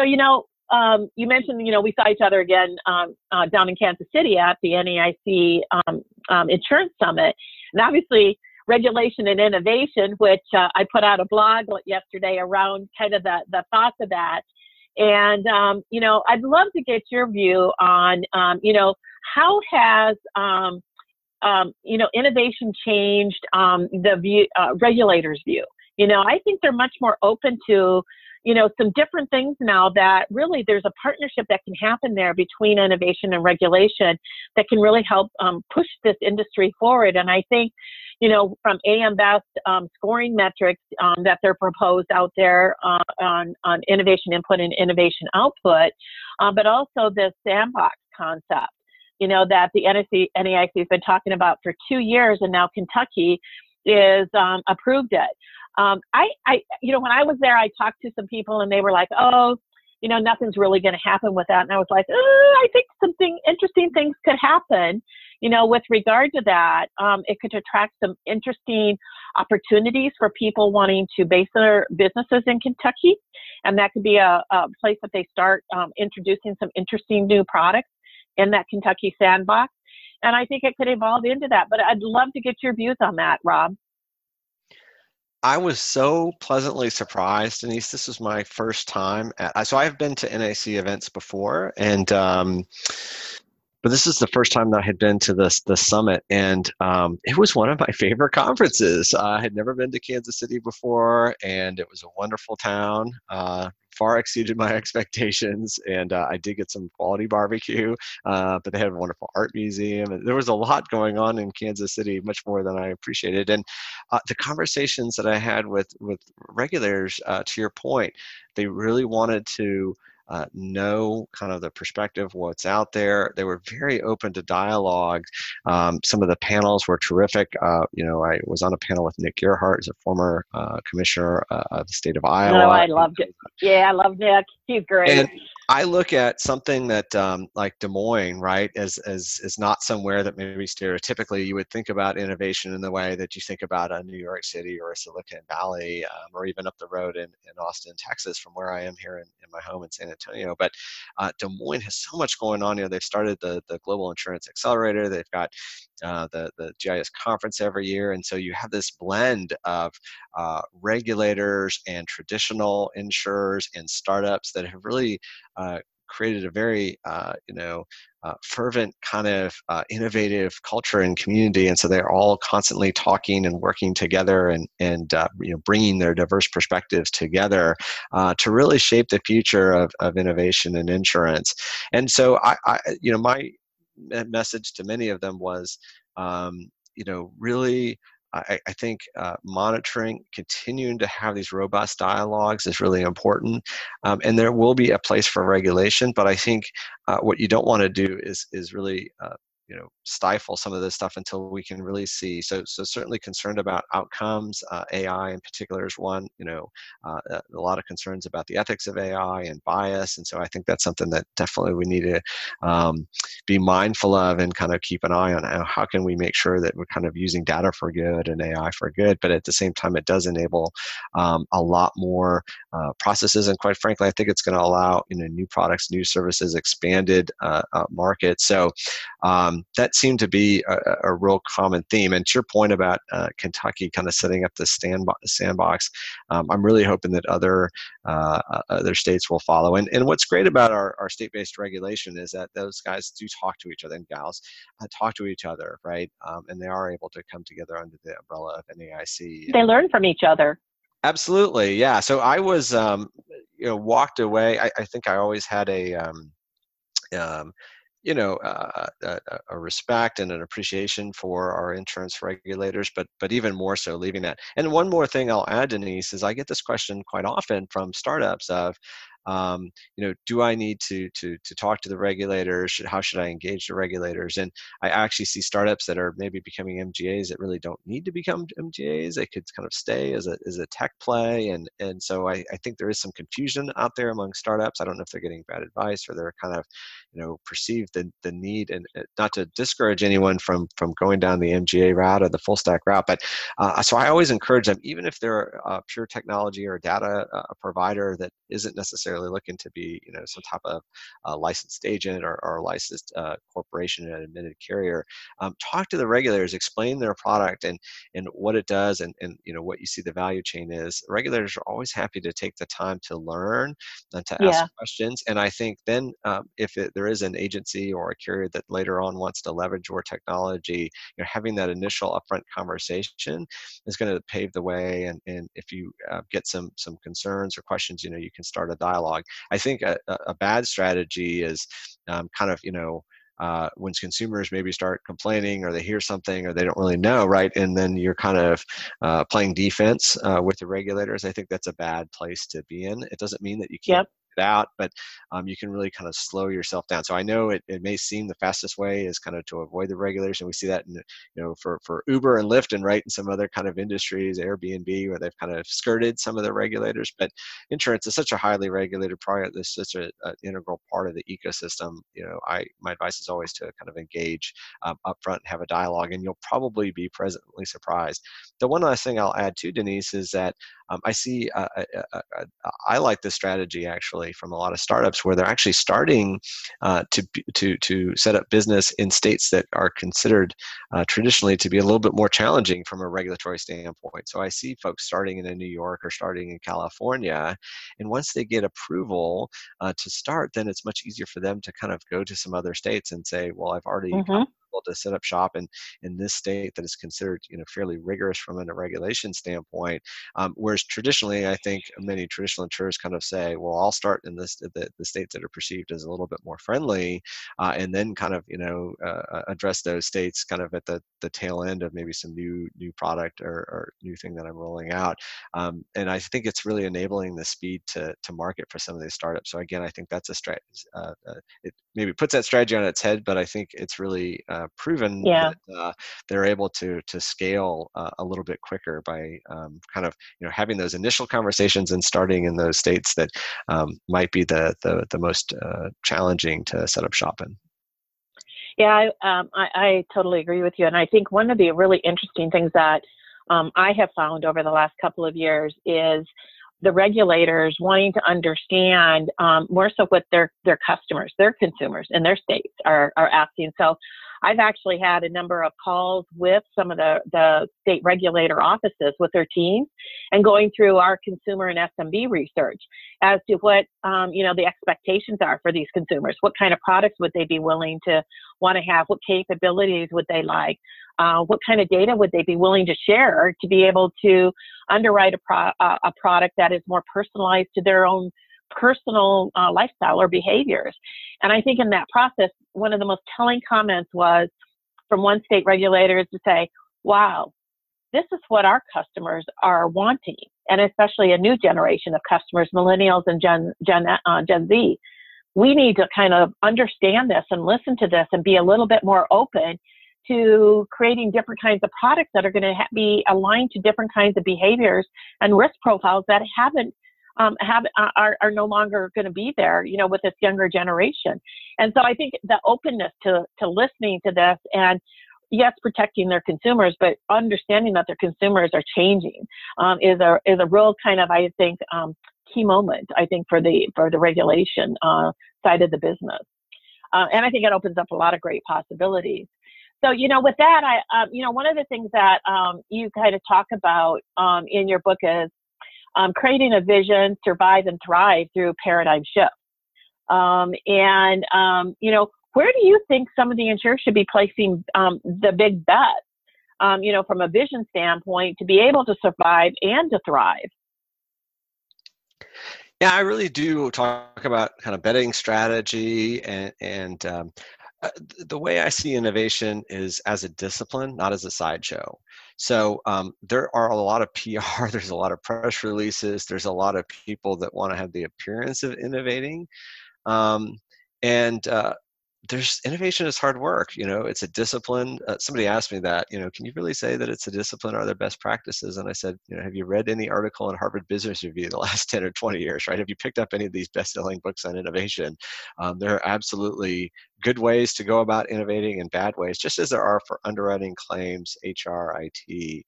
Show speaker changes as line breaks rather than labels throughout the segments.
So, you know, um, you mentioned, you know, we saw each other again um, uh, down in Kansas City at the NAIC um, um, Insurance Summit. And obviously, regulation and innovation, which uh, I put out a blog yesterday around kind of the, the thoughts of that. And, um, you know, I'd love to get your view on, um, you know, how has, you know, innovation changed the view, uh, regulators' view? You know, I think they're much more open to you know, some different things now that really there's a partnership that can happen there between innovation and regulation that can really help um, push this industry forward. And I think, you know, from AM Best um, scoring metrics um, that they're proposed out there uh, on, on innovation input and innovation output, uh, but also the sandbox concept, you know, that the NAIC, NAIC has been talking about for two years, and now Kentucky is um, approved it. Um, I, I, you know, when I was there, I talked to some people and they were like, oh, you know, nothing's really going to happen with that. And I was like, oh, I think something interesting things could happen, you know, with regard to that. Um, it could attract some interesting opportunities for people wanting to base their businesses in Kentucky. And that could be a, a place that they start um, introducing some interesting new products in that Kentucky sandbox. And I think it could evolve into that. But I'd love to get your views on that, Rob.
I was so pleasantly surprised, Denise. This was my first time at. So I've been to NAIC events before, and um, but this is the first time that I had been to this the summit, and um, it was one of my favorite conferences. I had never been to Kansas City before, and it was a wonderful town. Uh, far exceeded my expectations, and uh, I did get some quality barbecue. Uh, but they had a wonderful art museum, and there was a lot going on in Kansas City, much more than I appreciated. And uh, the conversations that I had with with regulators, uh, to your point, they really wanted to uh, know kind of the perspective, what's out there. They were very open to dialogue. Um, some of the panels were terrific. Uh, you know, I was on a panel with Nick Gerhart, as a former uh, commissioner uh, of the state of Iowa.
No, I loved it. Yeah, I love Nick. He's great.
And, I look at something that um, like Des Moines, right, as, as is not somewhere that maybe stereotypically you would think about innovation in the way that you think about a New York City or a Silicon Valley, um, or even up the road in, in Austin, Texas, from where I am here in, in my home in San Antonio. But uh, Des Moines has so much going on. You know, they've started the the Global Insurance Accelerator. They've got uh, the the GIS conference every year, and so you have this blend of uh, regulators and traditional insurers and startups that have really created a very uh, you know uh, fervent kind of uh, innovative culture and community and so they're all constantly talking and working together and and uh, you know bringing their diverse perspectives together uh, to really shape the future of, of innovation and insurance. And so I, I you know my message to many of them was um, you know really I, I think uh, monitoring, continuing to have these robust dialogues is really important. Um, and there will be a place for regulation, but I think uh, what you don't want to do is is really uh, you know stifle some of this stuff until we can really see. So so certainly concerned about outcomes uh, ai in particular is one you know uh, a lot of concerns about the ethics of ai and bias and so i think that's something that definitely we need to um, be mindful of and kind of keep an eye on how, how can we make sure that we're kind of using data for good and ai for good but at the same time it does enable um, a lot more uh, processes and quite frankly i think it's going to allow you know new products new services expanded uh, uh, markets. So um, that seemed to be a, a, real common theme. And to your point about uh, Kentucky kind of setting up the sandbox, um, I'm really hoping that other uh, other states will follow. And, and what's great about our, our state-based regulation is that those guys do talk to each other and gals uh, talk to each other, right? Um, and they are able to come together under the umbrella of NAIC.
They learn from each other.
Absolutely, yeah. So I was, um, you know, walked away. I, I, think I always had a, um, um, you know uh, a, a, respect and an appreciation for our insurance regulators but but even more so leaving that. And one more thing i'll add denise is i get this question quite often from startups of um, you know, do I need to to to talk to the regulators? Should, how should I engage the regulators? And I actually see startups that are maybe becoming MGAs that really don't need to become MGAs. They could kind of stay as a as a tech play, and and so I, I think there is some confusion out there among startups. I don't know if they're getting bad advice or they're kind of you know perceive the the need and uh, not to discourage anyone from from going down the MGA route or the full stack route, but uh, so I always encourage them, even if they're a pure technology or data uh, provider that isn't necessarily necessarily looking to be, you know, some type of uh, licensed agent or, or licensed uh, corporation and admitted carrier. Um, talk to the regulators, explain their product and and what it does, and and you know what you see the value chain is. Regulators are always happy to take the time to learn and to ask yeah. questions. And I think then um, if it, there is an agency or a carrier that later on wants to leverage your technology, you know, having that initial upfront conversation is going to pave the way. And, and if you uh, get some some concerns or questions, you know, you can start a dialogue. I think a, a bad strategy is um, kind of you know uh, when consumers maybe start complaining or they hear something or they don't really know, right? And then you're kind of uh, playing defense uh, with the regulators. I think that's a bad place to be in. It doesn't mean that you can't yep it out, but um, you can really kind of slow yourself down. So I know it, it may seem the fastest way is kind of to avoid the regulation. We see that in, you know, for, for Uber and Lyft and right and some other kind of industries, Airbnb, where they've kind of skirted some of the regulators. But insurance is such a highly regulated product. It's such an integral part of the ecosystem. You know, I my advice is always to kind of engage um, upfront and have a dialogue, and you'll probably be pleasantly surprised. The one last thing I'll add to Denise is that um, I see, uh, uh, uh, uh, I like this strategy actually from a lot of startups where they're actually starting uh, to, to, to set up business in states that are considered uh, traditionally to be a little bit more challenging from a regulatory standpoint. So I see folks starting in New York or starting in California, and once they get approval to start, then it's much easier for them to kind of go to some other states and say, well, I've already mm-hmm to set up shop in in this state that is considered you know fairly rigorous from a regulation standpoint. Um, whereas traditionally, I think many traditional insurers kind of say, well, I'll start in this the, the states that are perceived as a little bit more friendly, uh, and then kind of you know uh, uh, address those states kind of at the the tail end of maybe some new new product or, or new thing that I'm rolling out. Um, and I think it's really enabling the speed to to market for some of these startups. So again, I think that's a strategy. Uh, uh, it maybe puts that strategy on its head, but I think it's really uh, proven
yeah.
that uh, they're able to to scale uh, a little bit quicker by um, kind of you know having those initial conversations and starting in those states that um, might be the the, the most uh, challenging to set up shop in.
Yeah, I, um, I, I totally agree with you, and I think one of the really interesting things that um, I have found over the last couple of years is the regulators wanting to understand um, more so what their their customers, their consumers in their states are are asking. So I've actually had a number of calls with some of the, the state regulator offices with their teams and going through our consumer and SMB research as to what, um, you know, the expectations are for these consumers. What kind of products would they be willing to want to have? What capabilities would they like? Uh, what kind of data would they be willing to share to be able to underwrite a, pro- a product that is more personalized to their own personal uh, lifestyle or behaviors. And I think in that process, one of the most telling comments was from one state regulator is to say, wow, this is what our customers are wanting. And especially a new generation of customers, millennials and Gen, Gen, uh, Gen Z. We need to kind of understand this and listen to this and be a little bit more open to creating different kinds of products that are going to ha- be aligned to different kinds of behaviors and risk profiles that haven't um, have uh, are, are no longer going to be there, you know, with this younger generation. And so I think the openness to to listening to this and yes, protecting their consumers, but understanding that their consumers are changing um, is a is a real kind of I think um, key moment. I think for the for the regulation uh, side of the business, uh, and I think it opens up a lot of great possibilities. So you know, with that, I um, you know one of the things that um, you kind of talk about um, in your book is um, creating a vision, survive and thrive through paradigm shift. Um, and, um, you know, where do you think some of the insurers should be placing um, the big bets, um, you know, from a vision standpoint to be able to survive and to thrive?
Yeah, I really do talk about kind of betting strategy and, and um, the way I see innovation is as a discipline, not as a sideshow. So um, there are a lot of PR, there's a lot of press releases, there's a lot of people that want to have the appearance of innovating. Um, and uh, there's innovation is hard work you know it's a discipline uh, somebody asked me that you know can you really say that it's a discipline are there best practices and i said you know have you read any article in harvard business review the last 10 or 20 years right have you picked up any of these best-selling books on innovation um, there are absolutely good ways to go about innovating and bad ways, just as there are for underwriting claims, HR, IT.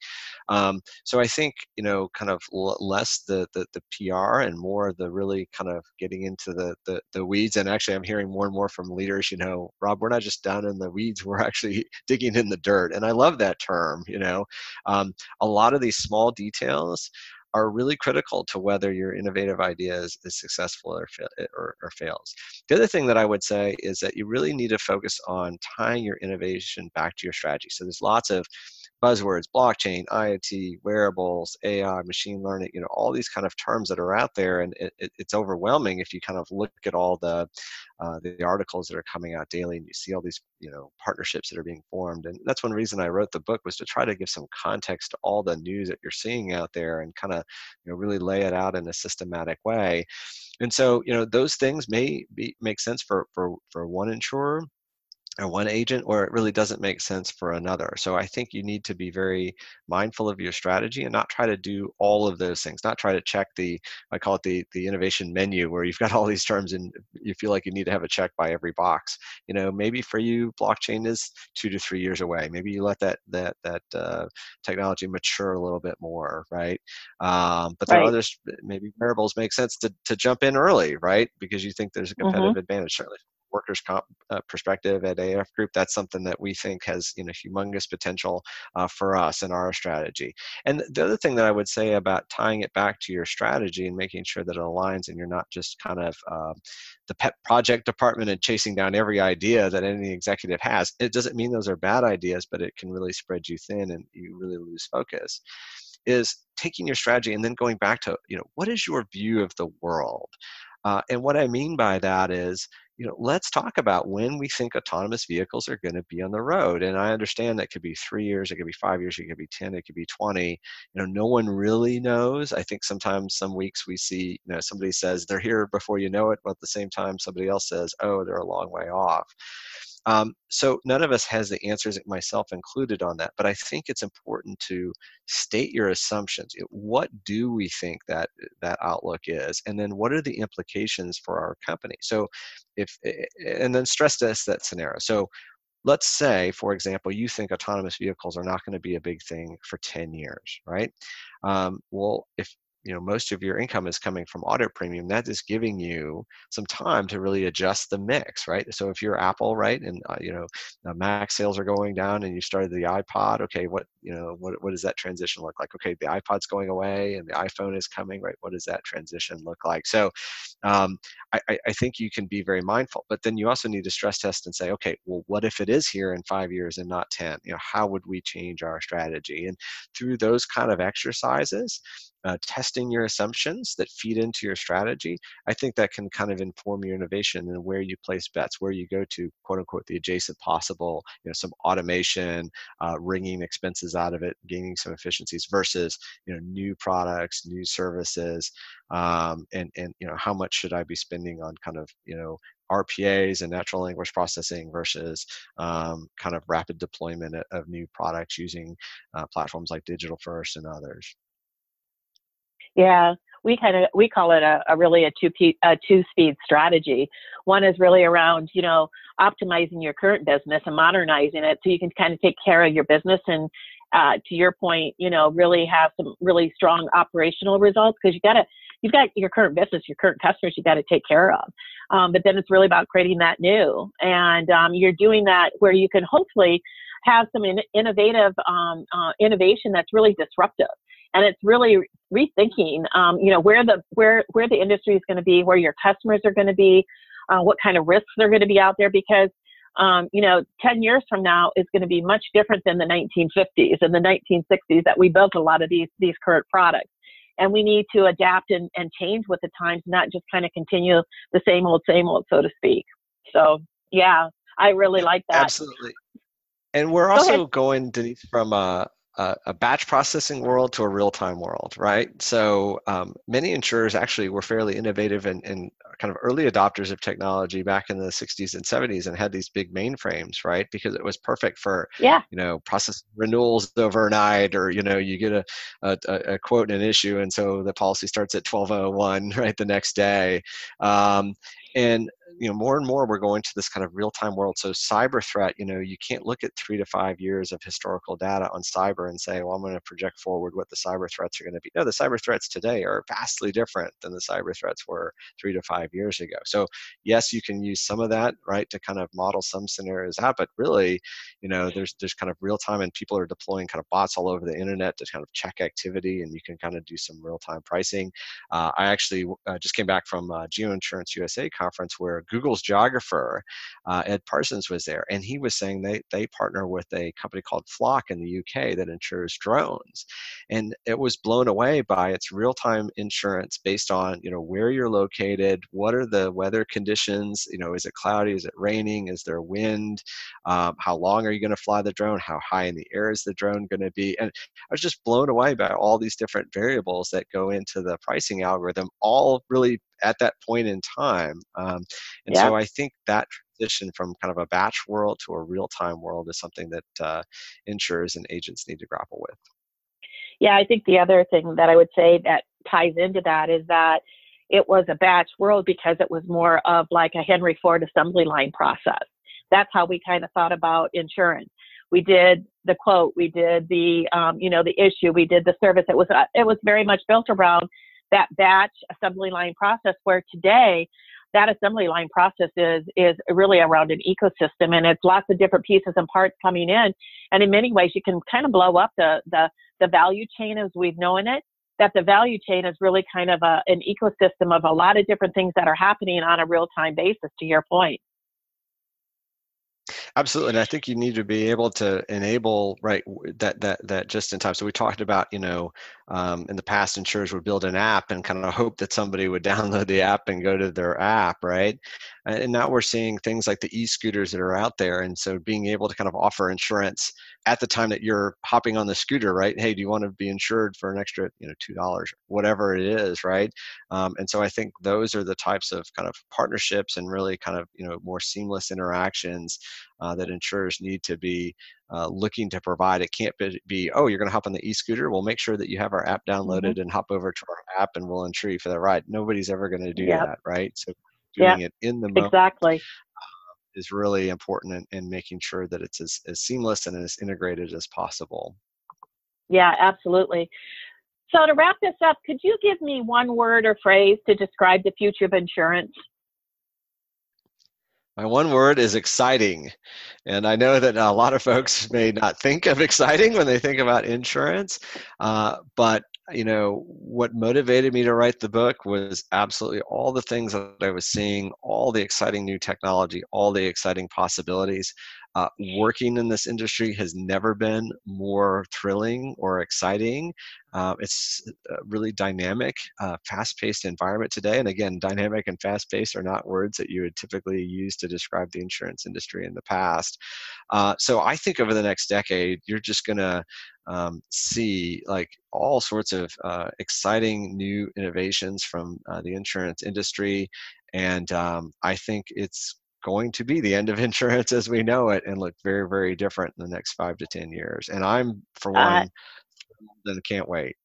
Um, so I think you know, kind of less the, the, the PR and more the really kind of getting into the, the the weeds. And actually, I'm hearing more and more from leaders. You know, Rob, we're not just down in the weeds; we're actually digging in the dirt. And I love that term. You know, um, a lot of these small details are really critical to whether your innovative idea is, is successful or, eh, or, or, fails. The other thing that I would say is that you really need to focus on tying your innovation back to your strategy. So there's lots of buzzwords, blockchain, IoT, wearables, AI, machine learning, you know, all these kind of terms that are out there. And it, it, it's overwhelming if you kind of look at all the, uh, the articles that are coming out daily and you see all these, you know, partnerships that are being formed. And that's one reason I wrote the book was to try to give some context to all the news that you're seeing out there and kind of, you know, really lay it out in a systematic way. And so, you know, those things may be, make sense for, for, for one insurer or one agent or it really doesn't make sense for another so i think you need to be very mindful of your strategy and not try to do all of those things not try to check the i call it the the innovation menu where you've got all these terms and you feel like you need to have a check by every box you know maybe for you blockchain is two to three years away maybe you let that that that uh, technology mature a little bit more right um, but there right. are others maybe wearables make sense to, to jump in early right because you think there's a mm-hmm. competitive mm-hmm. advantage certainly workers' comp uh, perspective at AF Group, that's something that we think has you know humongous potential uh, for us and our strategy. And the other thing that I would say about tying it back to your strategy and making sure that it aligns and you're not just kind of uh, the pet project department and chasing down every idea that any executive has. It doesn't mean those are bad ideas, but it can really spread you thin and you really lose focus is taking your strategy and then going back to you know what is your view of the world uh, and what I mean by that is, you know, let's talk about when we think autonomous vehicles are going to be on the road. And I understand that could be three years, it could be five years, it could be 10, it could be 20. You know, no one really knows. I think sometimes some weeks we see, you know, somebody says they're here before you know it, but at the same time, somebody else says, oh, they're a long way off. Um, so none of us has the answers, myself included, on that. But I think it's important to state your assumptions. What do we think that that outlook is, and then what are the implications for our company? So, if and then stress test that scenario. So let's say, for example, you think autonomous vehicles are not going to be a big thing for 10 years, right? Um, well, if you know most of your income is coming from auto premium that is giving you some time to really adjust the mix right? So if you're apple right and uh, you know mac sales are going down and you started the ipod okay what you know what, what does that transition look like? Okay the ipod's going away and the iphone is coming right? What does that transition look like? So um, I, I think you can be very mindful but then you also need to stress test and say okay well what if it is here in five years and not 10 you know how would we change our strategy? And through those kind of exercises uh, testing your assumptions that feed into your strategy, I think that can kind of inform your innovation and where you place bets, where you go to quote unquote the adjacent possible, you know, some automation, uh, wringing expenses out of it, gaining some efficiencies versus you know new products, new services, um, and and you know how much should I be spending on kind of you know RPAs and natural language processing versus um, kind of rapid deployment of new products using uh, platforms like Digital First and others.
Yeah, we kind of we call it a, a really a two a two speed strategy. One is really around you know optimizing your current business and modernizing it so you can kind of take care of your business and uh, to your point, you know, really have some really strong operational results because you got to you've got your current business, your current customers you got to take care of. Um, but then it's really about creating that new, and um, you're doing that where you can hopefully have some in- innovative um, uh, innovation that's really disruptive and it's really rethinking, um, you know, where the where where the industry is going to be, where your customers are going to be, uh, what kind of risks are going to be out there, because um, you know, 10 years from now is going to be much different than the 1950s and the 1960s that we built a lot of these these current products. And we need to adapt and, and change with the times, not just kind of continue the same old, same old, so to speak. So, yeah, I really like that.
Absolutely. And we're also Go going, Denise, from a, a, a, batch processing world to a real-time world, right? So um, many insurers actually were fairly innovative and, and, kind of early adopters of technology back in the 60s and 70s and had these big mainframes, right? Because it was perfect for,
yeah.
you know, process renewals overnight or, you know, you get a, a, a quote and an issue and so the policy starts at 1201, right, the next day. Um, and you know more and more we're going to this kind of real-time world so cyber threat you know you can't look at three to five years of historical data on cyber and say well i'm going to project forward what the cyber threats are going to be. No the cyber threats today are vastly different than the cyber threats were three to five years ago. So yes you can use some of that right to kind of model some scenarios out but really you know there's there's kind of real time and people are deploying kind of bots all over the internet to kind of check activity and you can kind of do some real time pricing. Uh, i actually uh, just came back from uh, geoinsurance usa conference where google's geographer uh, ed parsons was there and he was saying they they partner with a company called flock in the uk that insures drones. And it was blown away by its real time insurance based on you know where you're located what are the weather conditions you know is it cloudy is it raining is there wind um, how long are you going to fly the drone how high in the air is the drone going to be? And i was just blown away by all these different variables that go into the pricing algorithm all really at that point in time um, and yeah. so i think that transition from kind of a batch world to a real-time world is something that uh, insurers and agents need to grapple with
yeah i think the other thing that i would say that ties into that is that it was a batch world because it was more of like a henry ford assembly line process that's how we kind of thought about insurance. We did the quote, we did the, um, you know, the issue, we did the service. It was, uh, it was very much built around that batch assembly line process where today that assembly line process is is really around an ecosystem and it's lots of different pieces and parts coming in and in many ways you can kind of blow up the the, the value chain as we've known it that the value chain is really kind of a, an ecosystem of a lot of different things that are happening on a real time basis to your point
Absolutely, and I think you need to be able to enable right that that that just in time. So we talked about you know um, in the past insurers would build an app and kind of hope that somebody would download the app and go to their app, right? And now we're seeing things like the e-scooters that are out there, and so being able to kind of offer insurance at the time that you're hopping on the scooter, right? Hey, do you want to be insured for an extra you know two dollars, whatever it is, right? Um, and so I think those are the types of kind of partnerships and really kind of you know more seamless interactions uh, that insurers need to be uh, looking to provide. It can't be, be oh, you're going to hop on the e-scooter. We'll make sure that you have our app downloaded mm-hmm. and hop over to our app and we'll insure you for the ride. Nobody's ever going to do yep. that, right? So doing yep. it in the moment
exactly
uh, is really important in, in making sure that it's as, as seamless and as integrated as possible.
Yeah, absolutely. So to wrap this up, could you give me one word or phrase to describe the future of insurance?
My one word is exciting. And I know that a lot of folks may not think of exciting when they think about insurance, uh, but you know what motivated me to write the book was absolutely all the things that i was seeing all the exciting new technology all the exciting possibilities uh, working in this industry has never been more thrilling or exciting. Uh, it's a really dynamic, uh, fast paced environment today. And again, dynamic and fast paced are not words that you would typically use to describe the insurance industry in the past. Uh, so I think over the next decade, you're just going to um, see like all sorts of uh, exciting new innovations from uh, the insurance industry. And um, I think it's going to be the end of insurance as we know it and look very, very different in the next five to 10 years. And I'm, for one, uh, can't wait.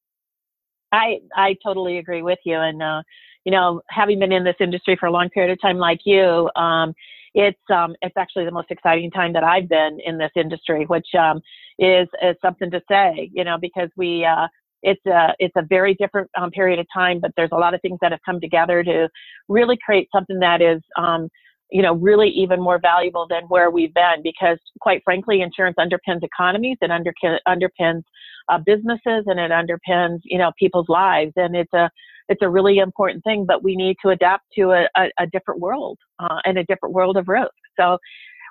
I, I totally agree with you. And, uh, you know, having been in this industry for a long period of time like you, um, it's um, it's actually the most exciting time that I've been in this industry, which um, is is something to say, you know, because we uh, it's a it's a very different um, period of time, but there's a lot of things that have come together to really create something that is um, you know, really even more valuable than where we've been because quite frankly, insurance underpins economies, it under, underpins uh, businesses and it underpins, you know, people's lives. And it's a, it's a really important thing, but we need to adapt to a, a, a different world uh, and a different world of risk. So,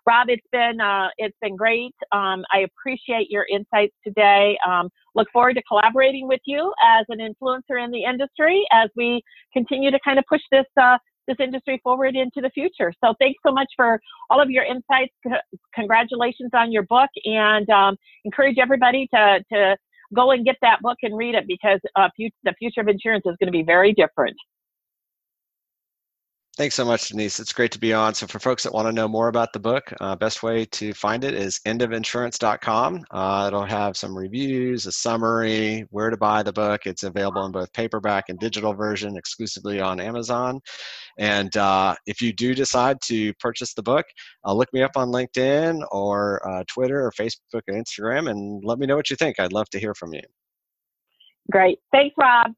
Rob, it's been uh, it's been great. Um, I appreciate your insights today. Um, look forward to collaborating with you as an influencer in the industry as we continue to kind of push this uh, this industry forward into the future. So thanks so much for all of your insights. Congratulations on your book and um, encourage everybody to, to go and get that book and read it because uh, the future of insurance is going to be very different.
Thanks so much, Denise. It's great to be on. So, for folks that want to know more about the book, uh, best way to find it is endofinsurance.com. Uh, it'll have some reviews, a summary, where to buy the book. It's available in both paperback and digital version exclusively on Amazon. And uh, if you do decide to purchase the book, uh, look me up on LinkedIn or uh, Twitter or Facebook or Instagram and let me know what you think. I'd love to hear from you.
Great. Thanks, Rob.